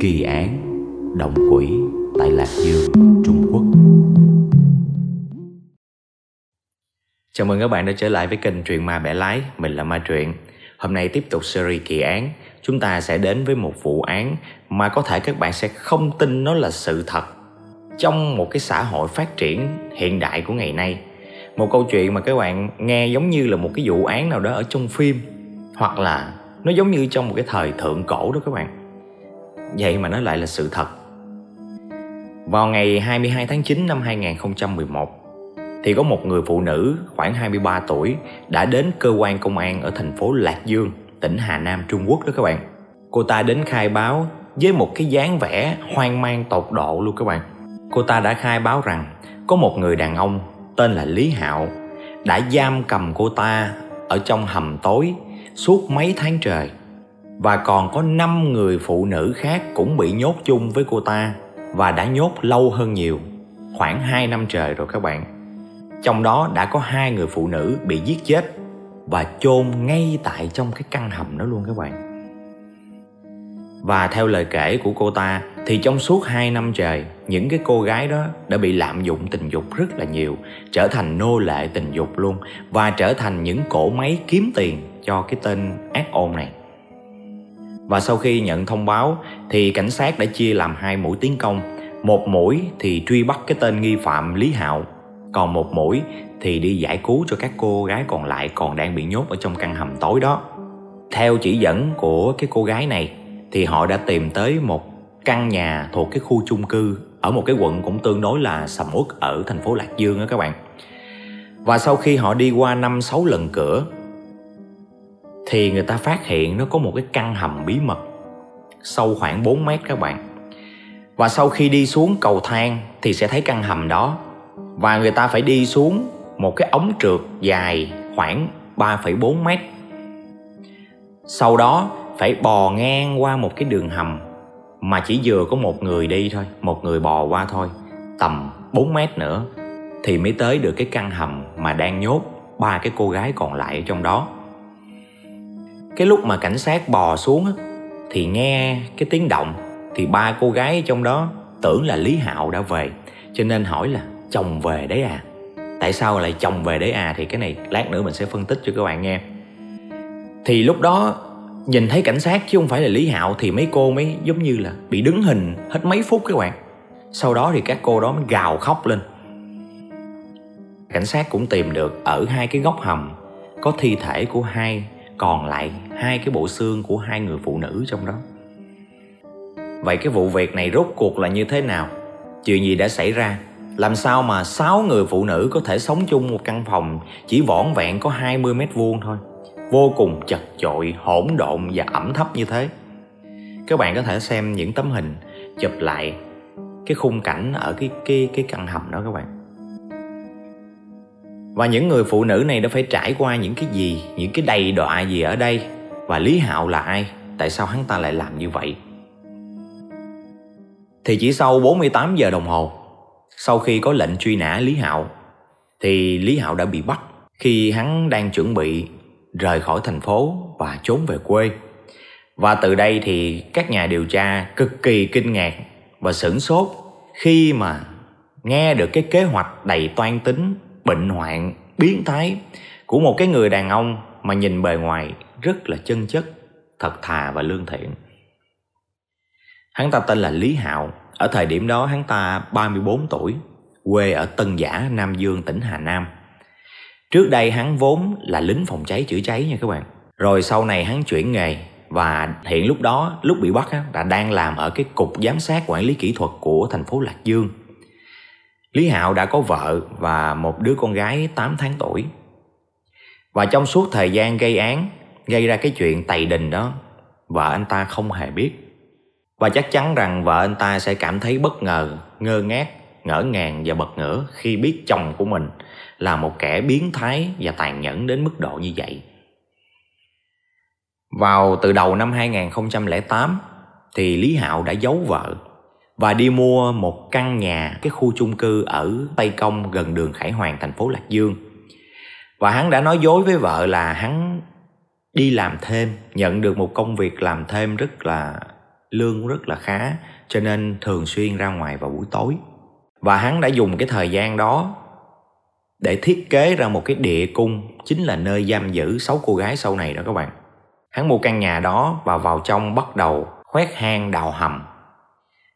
Kỳ án Động quỷ tại Lạc Dương, Trung Quốc. Chào mừng các bạn đã trở lại với kênh Truyện Ma Bẻ Lái Mình là Ma Truyện. Hôm nay tiếp tục series kỳ án. Chúng ta sẽ đến với một vụ án Mà có thể các bạn sẽ không tin nó là sự thật Trong một cái xã hội phát triển hiện đại của ngày nay. Một câu chuyện mà các bạn nghe giống như là một cái vụ án nào đó ở trong phim Hoặc là nó giống như trong một cái thời thượng cổ đó các bạn. Vậy mà nó lại là sự thật. Vào ngày 22 tháng 9 năm 2011 Thì có một người phụ nữ khoảng 23 tuổi Đã đến cơ quan công an ở thành phố Lạc Dương, Tỉnh Hà Nam, Trung Quốc đó các bạn. Cô ta đến khai báo với một cái dáng vẻ hoang mang tột độ luôn các bạn. Cô ta đã khai báo rằng Có một người đàn ông tên là Lý Hạo Đã giam cầm cô ta ở trong hầm tối suốt mấy tháng trời và còn có 5 người phụ nữ khác cũng bị nhốt chung với cô ta và đã nhốt lâu hơn nhiều, khoảng 2 năm trời rồi các bạn. Trong đó đã có hai người phụ nữ bị giết chết và chôn ngay tại trong cái căn hầm đó luôn các bạn. Và theo lời kể của cô ta thì trong suốt 2 năm trời, những cái cô gái đó đã bị lạm dụng tình dục rất là nhiều, trở thành nô lệ tình dục luôn và trở thành những cỗ máy kiếm tiền cho cái tên ác ôn này. Và sau khi nhận thông báo thì cảnh sát đã chia làm hai mũi tiến công. Một mũi thì truy bắt cái tên nghi phạm Lý Hạo, còn một mũi thì đi giải cứu cho các cô gái còn lại còn đang bị nhốt ở trong căn hầm tối đó. Theo chỉ dẫn của cái cô gái này thì họ đã tìm tới một căn nhà thuộc cái khu chung cư ở một cái quận cũng tương đối là sầm uất ở thành phố Lạc Dương đó các bạn. Và sau khi họ đi qua 5-6 lần cửa thì người ta phát hiện nó có một cái căn hầm bí mật sâu khoảng 4 mét các bạn. Và sau khi đi xuống cầu thang thì sẽ thấy căn hầm đó và người ta phải đi xuống một cái ống trượt dài khoảng 3,4 mét. Sau đó phải bò ngang qua một cái đường hầm mà chỉ vừa có một người đi thôi, một người bò qua thôi, tầm 4 mét nữa thì mới tới được cái căn hầm mà đang nhốt ba cái cô gái còn lại ở trong đó cái lúc mà cảnh sát bò xuống á, thì nghe cái tiếng động thì ba cô gái trong đó tưởng là lý hạo đã về. Cho nên hỏi là chồng về đấy à? Tại sao lại chồng về đấy à? Thì cái này lát nữa mình sẽ phân tích cho các bạn nghe. Thì lúc đó nhìn thấy cảnh sát chứ không phải là lý hạo thì mấy cô mới giống như là bị đứng hình hết mấy phút các bạn. Sau đó thì các cô đó mới gào khóc lên. Cảnh sát cũng tìm được ở hai cái góc hầm có thi thể của hai còn lại hai cái bộ xương của hai người phụ nữ trong đó. Vậy cái vụ việc này rốt cuộc là như thế nào? Chuyện gì đã xảy ra? Làm sao mà sáu người phụ nữ có thể sống chung một căn phòng chỉ vỏn vẹn có 20 mét vuông thôi? Vô cùng chật chội, hỗn độn và ẩm thấp như thế. Các bạn có thể xem những tấm hình chụp lại cái khung cảnh ở cái cái cái căn hầm đó các bạn và những người phụ nữ này đã phải trải qua những cái gì, những cái đầy đọa gì ở đây? Và lý hạo là ai? Tại sao hắn ta lại làm như vậy? Thì chỉ sau 48 giờ đồng hồ, sau khi có lệnh truy nã Lý Hạo, thì Lý Hạo đã bị bắt khi hắn đang chuẩn bị rời khỏi thành phố và trốn về quê. Và từ đây thì các nhà điều tra cực kỳ kinh ngạc và sửng sốt khi mà nghe được cái kế hoạch đầy toan tính bệnh hoạn, biến thái của một cái người đàn ông mà nhìn bề ngoài rất là chân chất, thật thà và lương thiện. Hắn ta tên là Lý Hạo, ở thời điểm đó hắn ta 34 tuổi, quê ở Tân Giả, Nam Dương, tỉnh Hà Nam. Trước đây hắn vốn là lính phòng cháy chữa cháy nha các bạn. Rồi sau này hắn chuyển nghề và hiện lúc đó lúc bị bắt á, đã đang làm ở cái cục giám sát quản lý kỹ thuật của thành phố Lạc Dương Lý Hạo đã có vợ và một đứa con gái 8 tháng tuổi. Và trong suốt thời gian gây án, gây ra cái chuyện tày đình đó, vợ anh ta không hề biết. Và chắc chắn rằng vợ anh ta sẽ cảm thấy bất ngờ, ngơ ngác, ngỡ ngàng và bật ngửa khi biết chồng của mình là một kẻ biến thái và tàn nhẫn đến mức độ như vậy. Vào từ đầu năm 2008 thì Lý Hạo đã giấu vợ và đi mua một căn nhà cái khu chung cư ở Tây Công gần đường Khải Hoàng thành phố Lạc Dương. Và hắn đã nói dối với vợ là hắn đi làm thêm, nhận được một công việc làm thêm rất là lương rất là khá cho nên thường xuyên ra ngoài vào buổi tối. Và hắn đã dùng cái thời gian đó để thiết kế ra một cái địa cung chính là nơi giam giữ sáu cô gái sau này đó các bạn. Hắn mua căn nhà đó và vào trong bắt đầu khoét hang đào hầm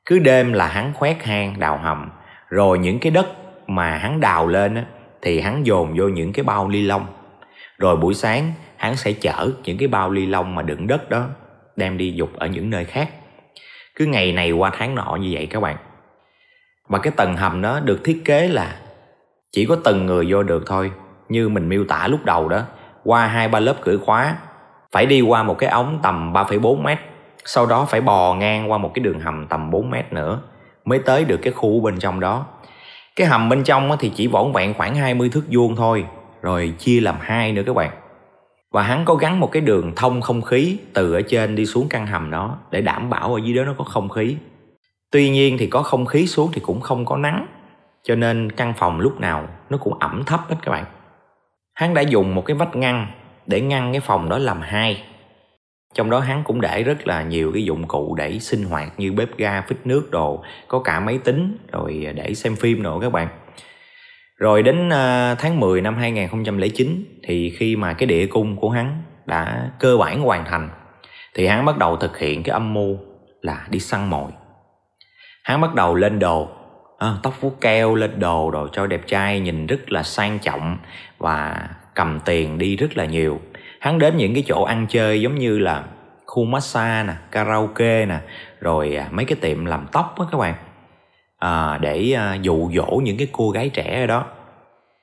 cứ đêm là hắn khoét hang đào hầm. Rồi những cái đất mà hắn đào lên á, thì hắn dồn vô những cái bao ly lông. Rồi buổi sáng hắn sẽ chở những cái bao ly lông mà đựng đất đó đem đi dục ở những nơi khác. Cứ ngày này qua tháng nọ như vậy các bạn. Và cái tầng hầm đó được thiết kế là chỉ có từng người vô được thôi. Như mình miêu tả lúc đầu đó qua hai ba lớp cửa khóa phải đi qua một cái ống tầm 3,4 mét sau đó phải bò ngang qua một cái đường hầm tầm 4 mét nữa, mới tới được cái khu bên trong đó. Cái hầm bên trong thì chỉ vỏn vẹn khoảng 20 thước vuông thôi, rồi chia làm hai nữa các bạn. Và hắn có gắn một cái đường thông không khí từ ở trên đi xuống căn hầm đó để đảm bảo ở dưới đó nó có không khí. Tuy nhiên thì có không khí xuống thì cũng không có nắng, cho nên căn phòng lúc nào nó cũng ẩm thấp hết các bạn. Hắn đã dùng một cái vách ngăn để ngăn cái phòng đó làm hai trong đó hắn cũng để rất là nhiều cái dụng cụ để sinh hoạt như bếp ga phích nước đồ có cả máy tính rồi để xem phim đồ các bạn. Rồi đến ờ, tháng 10 năm 2009 thì khi mà cái địa cung của hắn đã cơ bản hoàn thành thì hắn bắt đầu thực hiện cái âm mưu là đi săn mồi. Hắn bắt đầu lên đồ à, tóc vuốt keo lên đồ đồ cho đẹp trai nhìn rất là sang trọng và cầm tiền đi rất là nhiều hắn đến những cái chỗ ăn chơi giống như là khu massage nè karaoke nè rồi à, mấy cái tiệm làm tóc á các bạn. À, để à, dụ dỗ những cái cô gái trẻ ở đó.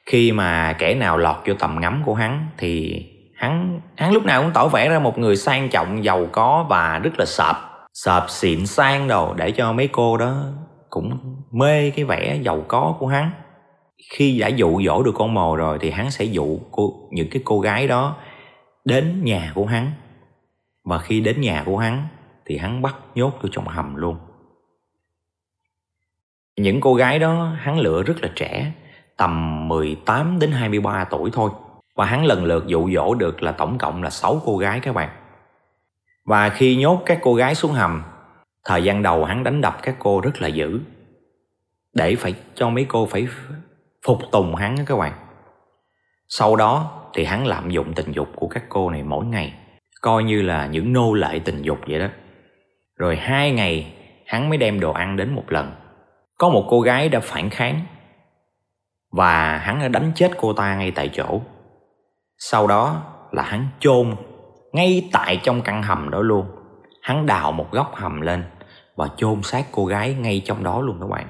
Khi mà kẻ nào lọt vô tầm ngắm của hắn thì hắn hắn lúc nào cũng tỏ vẻ ra một người sang trọng giàu có và rất là sợp sợp xịn sang đồ để cho mấy cô đó cũng mê cái vẻ giàu có của hắn. Khi đã dụ dỗ được con mồi rồi thì hắn sẽ dụ cô những cái cô gái đó đến nhà của hắn. Và khi đến nhà của hắn thì hắn bắt nhốt vô trong hầm luôn. Những cô gái đó hắn lựa rất là trẻ, tầm 18 đến 23 tuổi thôi. Và hắn lần lượt dụ dỗ được là tổng cộng là 6 cô gái các bạn. Và khi nhốt các cô gái xuống hầm, thời gian đầu hắn đánh đập các cô rất là dữ. Để phải cho mấy cô phải phục tùng hắn các bạn sau đó thì hắn lạm dụng tình dục của các cô này mỗi ngày, coi như là những nô lệ tình dục vậy đó. Rồi hai ngày, hắn mới đem đồ ăn đến một lần. Có một cô gái đã phản kháng, và hắn đã đánh chết cô ta ngay tại chỗ. Sau đó là hắn chôn ngay tại trong căn hầm đó luôn. Hắn đào một góc hầm lên và chôn xác cô gái ngay trong đó luôn các bạn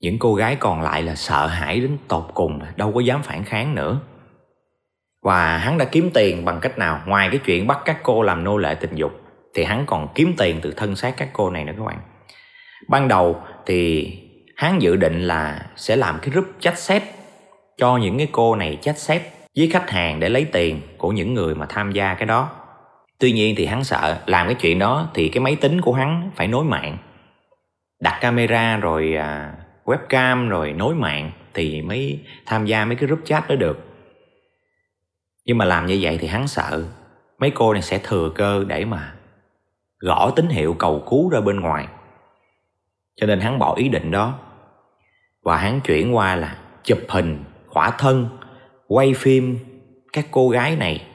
những cô gái còn lại là sợ hãi đến tột cùng đâu có dám phản kháng nữa. Và hắn đã kiếm tiền bằng cách nào? Ngoài cái chuyện bắt các cô làm nô lệ tình dục thì hắn còn kiếm tiền từ thân xác các cô này nữa các bạn. Ban đầu thì hắn dự định là sẽ làm cái group chat xếp cho những cái cô này chat xếp với khách hàng để lấy tiền của những người mà tham gia cái đó. Tuy nhiên thì hắn sợ làm cái chuyện đó thì cái máy tính của hắn phải nối mạng. Đặt camera rồi à, webcam rồi nối mạng thì mới tham gia mấy cái group chat đó được. Nhưng mà làm như vậy thì hắn sợ. Mấy cô này sẽ thừa cơ để mà gõ tín hiệu cầu cứu ra bên ngoài. Cho nên hắn bỏ ý định đó. Và hắn chuyển qua là chụp hình khỏa thân, quay phim các cô gái này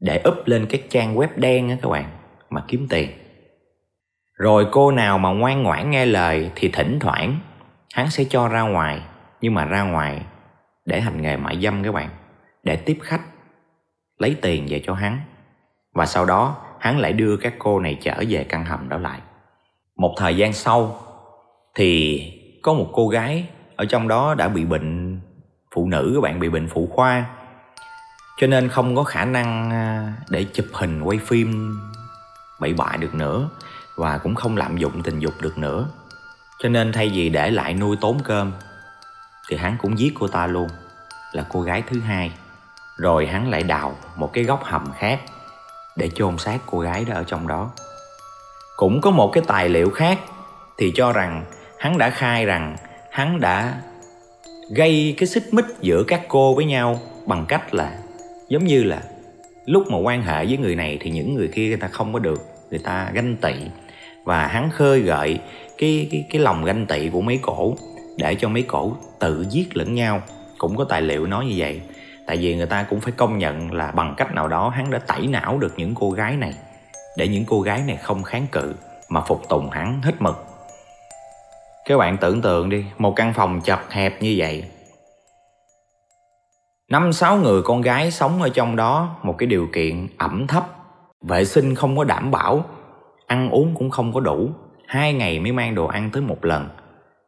để up lên cái trang web đen á các bạn, mà kiếm tiền rồi cô nào mà ngoan ngoãn nghe lời thì thỉnh thoảng hắn sẽ cho ra ngoài, nhưng mà ra ngoài để hành nghề mại dâm các bạn, để tiếp khách, lấy tiền về cho hắn. Và sau đó hắn lại đưa các cô này trở về căn hầm đó lại. Một thời gian sau thì có một cô gái ở trong đó đã bị bệnh phụ nữ các bạn, bị bệnh phụ khoa. Cho nên không có khả năng à, để chụp hình quay phim bậy bạ được nữa và cũng không lạm dụng tình dục được nữa. Cho nên thay vì để lại nuôi tốn cơm, thì hắn cũng giết cô ta luôn, là cô gái thứ hai. Rồi hắn lại đào một cái góc hầm khác để chôn xác cô gái đó ở trong đó. Cũng có một cái tài liệu khác thì cho rằng hắn đã khai rằng hắn đã gây cái xích mích giữa các cô với nhau bằng cách là, giống như là, lúc mà quan hệ với người này thì những người kia người ta không có được, người ta ganh tị và hắn khơi gợi cái cái cái lòng ganh tị của mấy cổ, để cho mấy cổ tự giết lẫn nhau. Cũng có tài liệu nói như vậy. Tại vì người ta cũng phải công nhận là bằng cách nào đó hắn đã tẩy não được những cô gái này. Để những cô gái này không kháng cự, mà phục tùng hắn hết mực. Các bạn tưởng tượng đi, một căn phòng chật hẹp như vậy. Năm sáu người con gái sống ở trong đó, một cái điều kiện ẩm thấp. Vệ sinh không có đảm bảo ăn uống cũng không có đủ. Hai ngày mới mang đồ ăn tới một lần.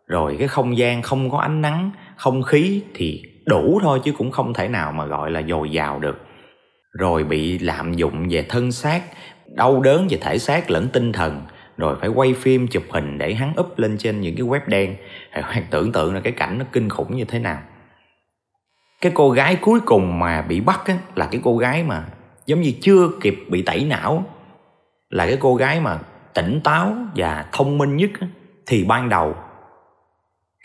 Rồi cái không gian không có ánh nắng không khí thì đủ thôi chứ cũng không thể nào mà gọi là dồi dào được. Rồi bị lạm dụng về thân xác đau đớn về thể xác lẫn tinh thần. Rồi phải quay phim chụp hình để hắn up lên trên những cái web đen. Hãy tưởng tượng là cái cảnh nó kinh khủng như thế nào. Cái cô gái cuối cùng mà bị bắt á, là cái cô gái mà giống như chưa kịp bị tẩy não là cái cô gái mà tỉnh táo và thông minh nhất thì ban đầu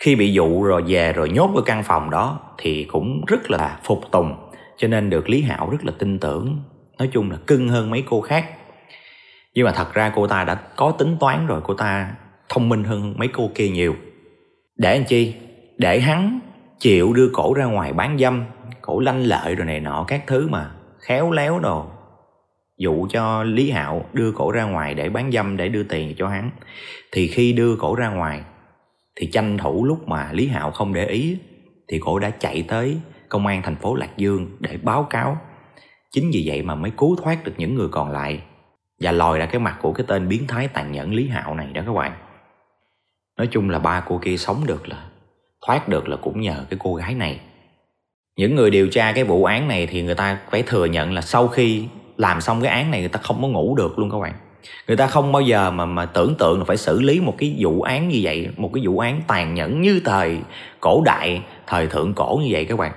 khi bị dụ rồi về rồi nhốt ở căn phòng đó thì cũng rất là phục tùng, cho nên được lý hảo rất là tin tưởng, nói chung là cưng hơn mấy cô khác. Nhưng mà thật ra cô ta đã có tính toán rồi, cô ta thông minh hơn mấy cô kia nhiều. Để anh chi? Để hắn chịu đưa cổ ra ngoài bán dâm, cổ lanh lợi rồi này nọ, các thứ mà khéo léo đồ dụ cho lý hạo đưa cổ ra ngoài để bán dâm để đưa tiền cho hắn. Thì khi đưa cổ ra ngoài, thì tranh thủ lúc mà lý hạo không để ý, thì cổ đã chạy tới công an thành phố lạc dương để báo cáo. Chính vì vậy mà mới cứu thoát được những người còn lại và lòi ra cái mặt của cái tên biến thái tàn nhẫn lý hạo này đó các bạn. Nói chung là ba cô kia sống được là, thoát được là cũng nhờ cái cô gái này. Những người điều tra cái vụ án này thì người ta phải thừa nhận là sau khi làm xong cái án này người ta không có ngủ được luôn các bạn người ta không bao giờ mà mà tưởng tượng là phải xử lý một cái vụ án như vậy một cái vụ án tàn nhẫn như thời cổ đại thời thượng cổ như vậy các bạn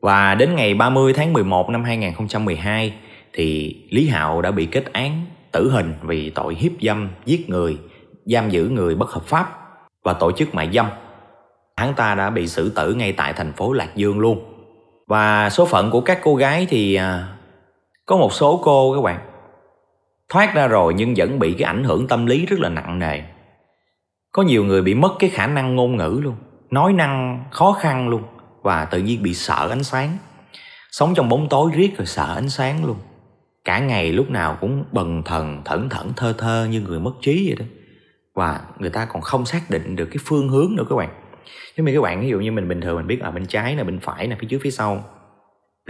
và đến ngày 30 tháng 11 năm 2012 thì Lý Hạo đã bị kết án tử hình vì tội hiếp dâm, giết người, giam giữ người bất hợp pháp và tổ chức mại dâm. Hắn ta đã bị xử tử ngay tại thành phố Lạc Dương luôn. Và số phận của các cô gái thì à, có một số cô các bạn. Thoát ra rồi nhưng vẫn bị cái ảnh hưởng tâm lý rất là nặng nề. Có nhiều người bị mất cái khả năng ngôn ngữ luôn, nói năng khó khăn luôn. Và tự nhiên bị sợ ánh sáng. Sống trong bóng tối riết rồi sợ ánh sáng luôn. Cả ngày lúc nào cũng bần thần thẫn thẫn thơ thơ như người mất trí vậy đó. Và người ta còn không xác định được cái phương hướng nữa các bạn. Chứ mà các bạn ví dụ như mình bình thường mình biết ở bên trái là bên phải là phía trước phía sau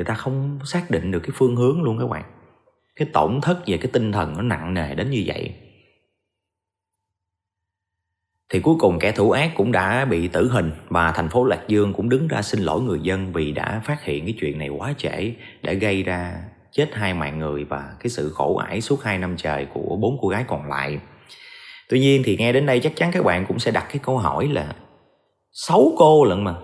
người ta không xác định được cái phương hướng luôn các bạn. Cái tổn thất về cái tinh thần nó nặng nề đến như vậy. Thì cuối cùng kẻ thủ ác cũng đã bị tử hình và thành phố Lạc Dương cũng đứng ra xin lỗi người dân vì đã phát hiện cái chuyện này quá trễ, đã gây ra chết hai mạng người và cái sự khổ ải suốt hai năm trời của bốn cô gái còn lại. Tuy nhiên thì nghe đến đây chắc chắn các bạn cũng sẽ đặt cái câu hỏi là, sáu cô lận mà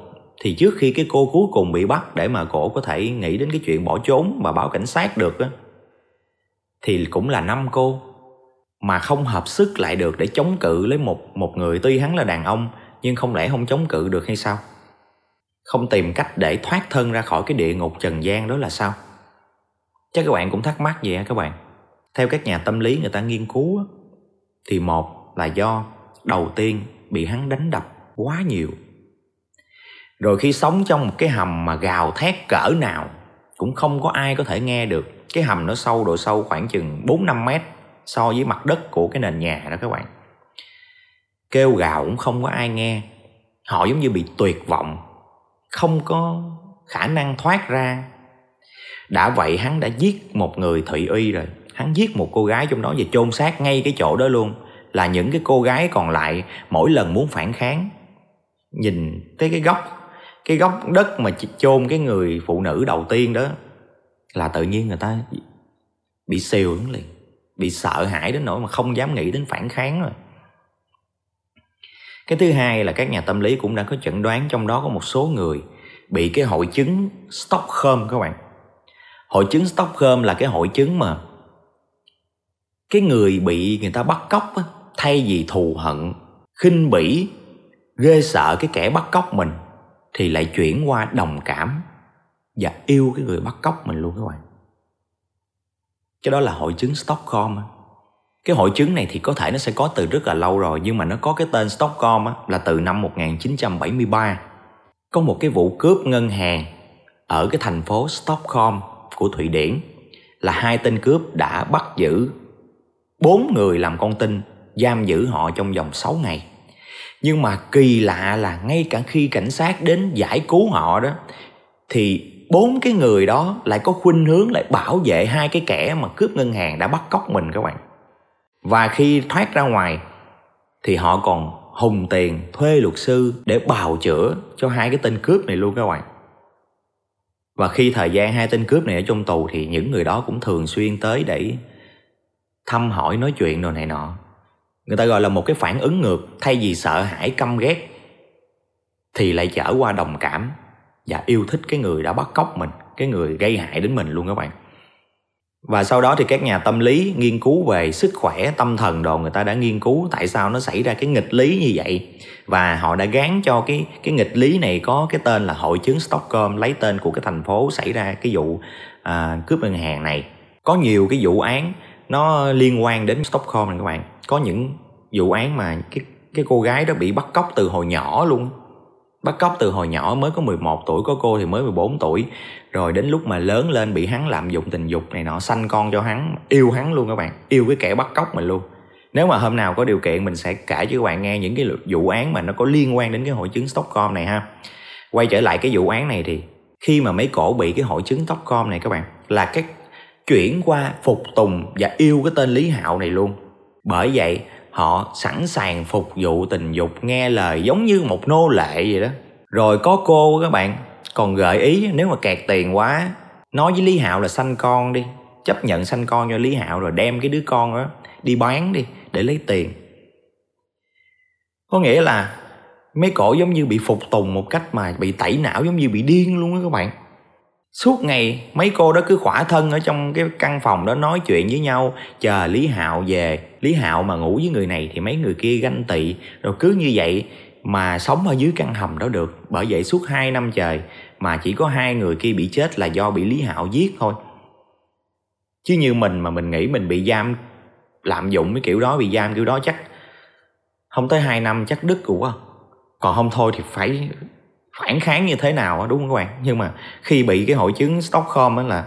thì trước khi cái cô cuối cùng bị bắt để mà cổ có thể nghĩ đến cái chuyện bỏ trốn và báo cảnh sát được á, thì cũng là năm cô mà không hợp sức lại được để chống cự lấy một một người. Tuy hắn là đàn ông, nhưng không lẽ không chống cự được hay sao? Không tìm cách để thoát thân ra khỏi cái địa ngục trần gian đó là sao? Chắc các bạn cũng thắc mắc gì hả các bạn. Theo các nhà tâm lý người ta nghiên cứu thì một là do đầu tiên bị hắn đánh đập quá nhiều rồi khi sống trong một cái hầm mà gào thét cỡ nào, cũng không có ai có thể nghe được. Cái hầm nó sâu độ sâu khoảng chừng 4-5 mét so với mặt đất của cái nền nhà đó các bạn. Kêu gào cũng không có ai nghe. Họ giống như bị tuyệt vọng, không có khả năng thoát ra. Đã vậy hắn đã giết một người thụy uy rồi. Hắn giết một cô gái trong đó và chôn xác ngay cái chỗ đó luôn. Là những cái cô gái còn lại mỗi lần muốn phản kháng. Nhìn tới cái góc cái góc đất mà chôn cái người phụ nữ đầu tiên đó là tự nhiên người ta bị xìu ứng liền bị sợ hãi đến nỗi mà không dám nghĩ đến phản kháng rồi. Cái thứ hai là các nhà tâm lý cũng đã có chẩn đoán trong đó có một số người bị cái hội chứng Stockholm các bạn. Hội chứng Stockholm là cái hội chứng mà cái người bị người ta bắt cóc á, thay vì thù hận khinh bỉ ghê sợ cái kẻ bắt cóc mình thì lại chuyển qua đồng cảm và yêu cái người bắt cóc mình luôn các bạn. Cái đó là hội chứng Stockholm cái hội chứng này thì có thể nó sẽ có từ rất là lâu rồi nhưng mà nó có cái tên Stockholm á, là từ năm 1973 có một cái vụ cướp ngân hàng ở cái thành phố Stockholm của Thụy Điển là hai tên cướp đã bắt giữ bốn người làm con tin giam giữ họ trong vòng 6 ngày nhưng mà kỳ lạ là ngay cả khi cảnh sát đến giải cứu họ đó, thì bốn cái người đó lại có khuynh hướng lại bảo vệ hai cái kẻ mà cướp ngân hàng đã bắt cóc mình các bạn. Và khi thoát ra ngoài, thì họ còn hùng tiền thuê luật sư để bào chữa cho hai cái tên cướp này luôn các bạn. Và khi thời gian hai tên cướp này ở trong tù thì những người đó cũng thường xuyên tới để thăm hỏi nói chuyện đồ này nọ người ta gọi là một cái phản ứng ngược. Thay vì sợ hãi căm ghét thì lại trở qua đồng cảm và yêu thích cái người đã bắt cóc mình cái người gây hại đến mình luôn các bạn. Và sau đó thì các nhà tâm lý nghiên cứu về sức khỏe tâm thần đồ người ta đã nghiên cứu tại sao nó xảy ra cái nghịch lý như vậy. Và họ đã gán cho cái cái nghịch lý này có cái tên là hội chứng Stockholm lấy tên của cái thành phố xảy ra cái vụ à, cướp ngân hàng này. Có nhiều cái vụ án nó liên quan đến Stockholm này các bạn. Có những vụ án mà cái cái cô gái đó bị bắt cóc từ hồi nhỏ luôn. Bắt cóc từ hồi nhỏ, mới có 11 tuổi, có cô thì mới 14 tuổi. Rồi đến lúc mà lớn lên bị hắn lạm dụng tình dục này nọ, sanh con cho hắn, yêu hắn luôn các bạn. Yêu cái kẻ bắt cóc mình luôn. Nếu mà hôm nào có điều kiện, mình sẽ kể cho các bạn nghe những cái vụ án mà nó có liên quan đến cái hội chứng Stockholm này ha. Quay trở lại cái vụ án này thì khi mà mấy cổ bị cái hội chứng Stockholm này các bạn, là cái chuyển qua phục tùng và yêu cái tên Lý Hạo này luôn. Bởi vậy, họ sẵn sàng phục vụ tình dục, nghe lời giống như một nô lệ vậy đó. Rồi có cô các bạn, còn gợi ý nếu mà kẹt tiền quá, nói với lý hạo là sanh con đi, chấp nhận sanh con cho lý hạo rồi đem cái đứa con đó đi bán đi để lấy tiền. Có nghĩa là mấy cổ giống như bị phục tùng một cách mà bị tẩy não, giống như bị điên luôn á các bạn suốt ngày mấy cô đó cứ khỏa thân ở trong cái căn phòng đó nói chuyện với nhau, chờ lý hạo về. Lý hạo mà ngủ với người này thì mấy người kia ganh tị. Rồi cứ như vậy mà sống ở dưới căn hầm đó được. Bởi vậy suốt 2 năm trời mà chỉ có hai người kia bị chết là do bị lý hạo giết thôi. Chứ như mình mà mình nghĩ mình bị giam, lạm dụng cái kiểu đó, bị giam kiểu đó chắc không tới 2 năm chắc đứt rồi quá còn không thôi thì phải phản kháng như thế nào đó, đúng không các bạn? Nhưng mà khi bị cái hội chứng Stockholm á là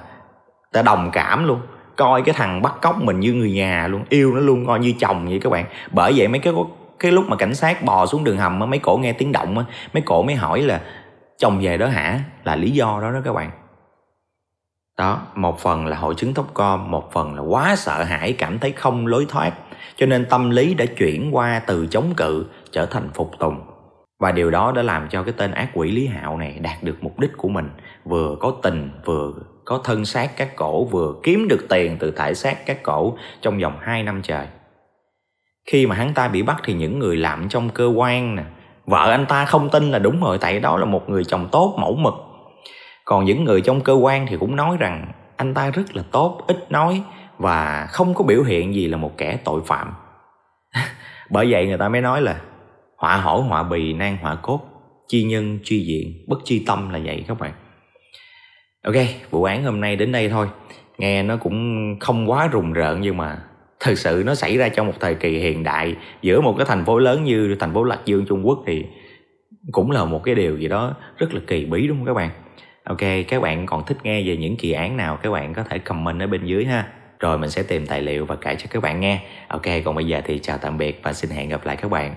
ta đồng cảm luôn coi cái thằng bắt cóc mình như người nhà luôn yêu nó luôn coi như chồng vậy các bạn. Bởi vậy mấy cái cái lúc mà cảnh sát bò xuống đường hầm á mấy cổ nghe tiếng động á mấy cổ mới hỏi là chồng về đó hả? Là lý do đó đó các bạn. Đó một phần là hội chứng tóc com một phần là quá sợ hãi cảm thấy không lối thoát. Cho nên tâm lý đã chuyển qua từ chống cự trở thành phục tùng và điều đó đã làm cho cái tên ác quỷ Lý Hạo này đạt được mục đích của mình. Vừa có tình, vừa có thân xác các cổ, vừa kiếm được tiền từ thải xác các cổ trong vòng 2 năm trời. Khi mà hắn ta bị bắt thì những người làm trong cơ quan nè Vợ anh ta không tin là đúng rồi tại đó là một người chồng tốt, mẫu mực. Còn những người trong cơ quan thì cũng nói rằng anh ta rất là tốt, ít nói Và không có biểu hiện gì là một kẻ tội phạm. Bởi vậy người ta mới nói là họa hổ, họa bì nan họa cốt, chi nhân, chi diện, bất chi tâm là vậy các bạn. Ok, vụ án hôm nay đến đây thôi. Nghe nó cũng không quá rùng rợn nhưng mà thực sự nó xảy ra trong một thời kỳ hiện đại, giữa một cái thành phố lớn như thành phố lạc dương, trung quốc thì cũng là một cái điều gì đó rất là kỳ bí, đúng không các bạn? Ok, các bạn còn thích nghe về những kỳ án nào, các bạn có thể comment ở bên dưới ha. Rồi mình sẽ tìm tài liệu và kể cho các bạn nghe. Ok, còn bây giờ thì chào tạm biệt và xin hẹn gặp lại các bạn.